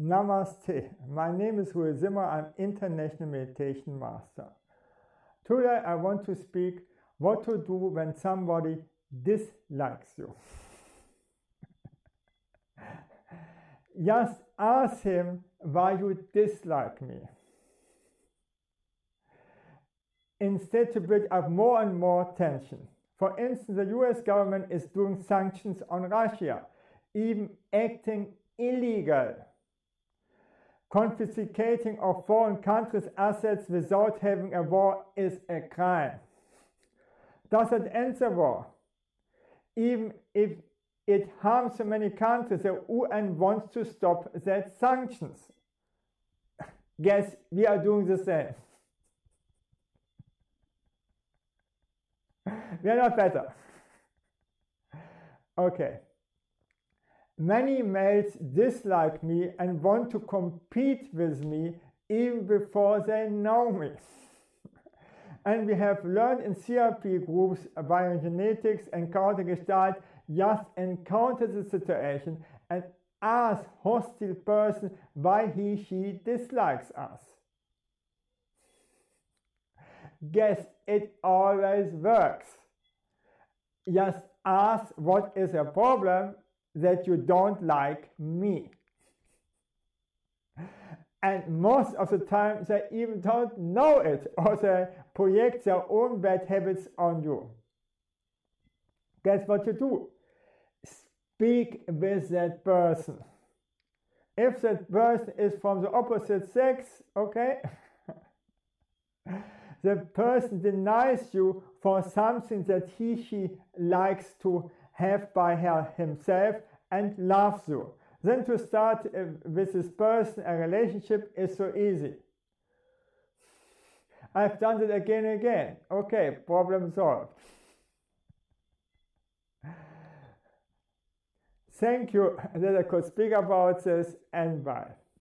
Namaste. My name is Rudi Zimmerer. I'm International Meditation Master. Today I want to speak what to do when somebody dislikes you. Just ask him why you dislike me. Instead to build up more and more tension. For instance, the US government is doing sanctions on Russia, even acting illegal Confiscating of foreign countries' assets without having a war is a crime. Does it end the war? Even if it harms so many countries, the UN wants to stop that sanctions. Guess we are doing the same. we are not better. Okay. Many males dislike me and want to compete with me even before they know me. and we have learned in CRP groups, bioenergetics and countergestalt, just encounter the situation and ask hostile person why he she dislikes us. Guess it always works. Just ask what is a problem that you don't like me. And most of the time, they even don't know it or they project their own bad habits on you. Guess what you do? Speak with that person. If that person is from the opposite sex, okay, the person denies you for something that he she likes to have by himself and loves you. Then to start uh, with this person a relationship is so easy. I've done it again and again. Okay, problem solved. Thank you that I could speak about this and bye.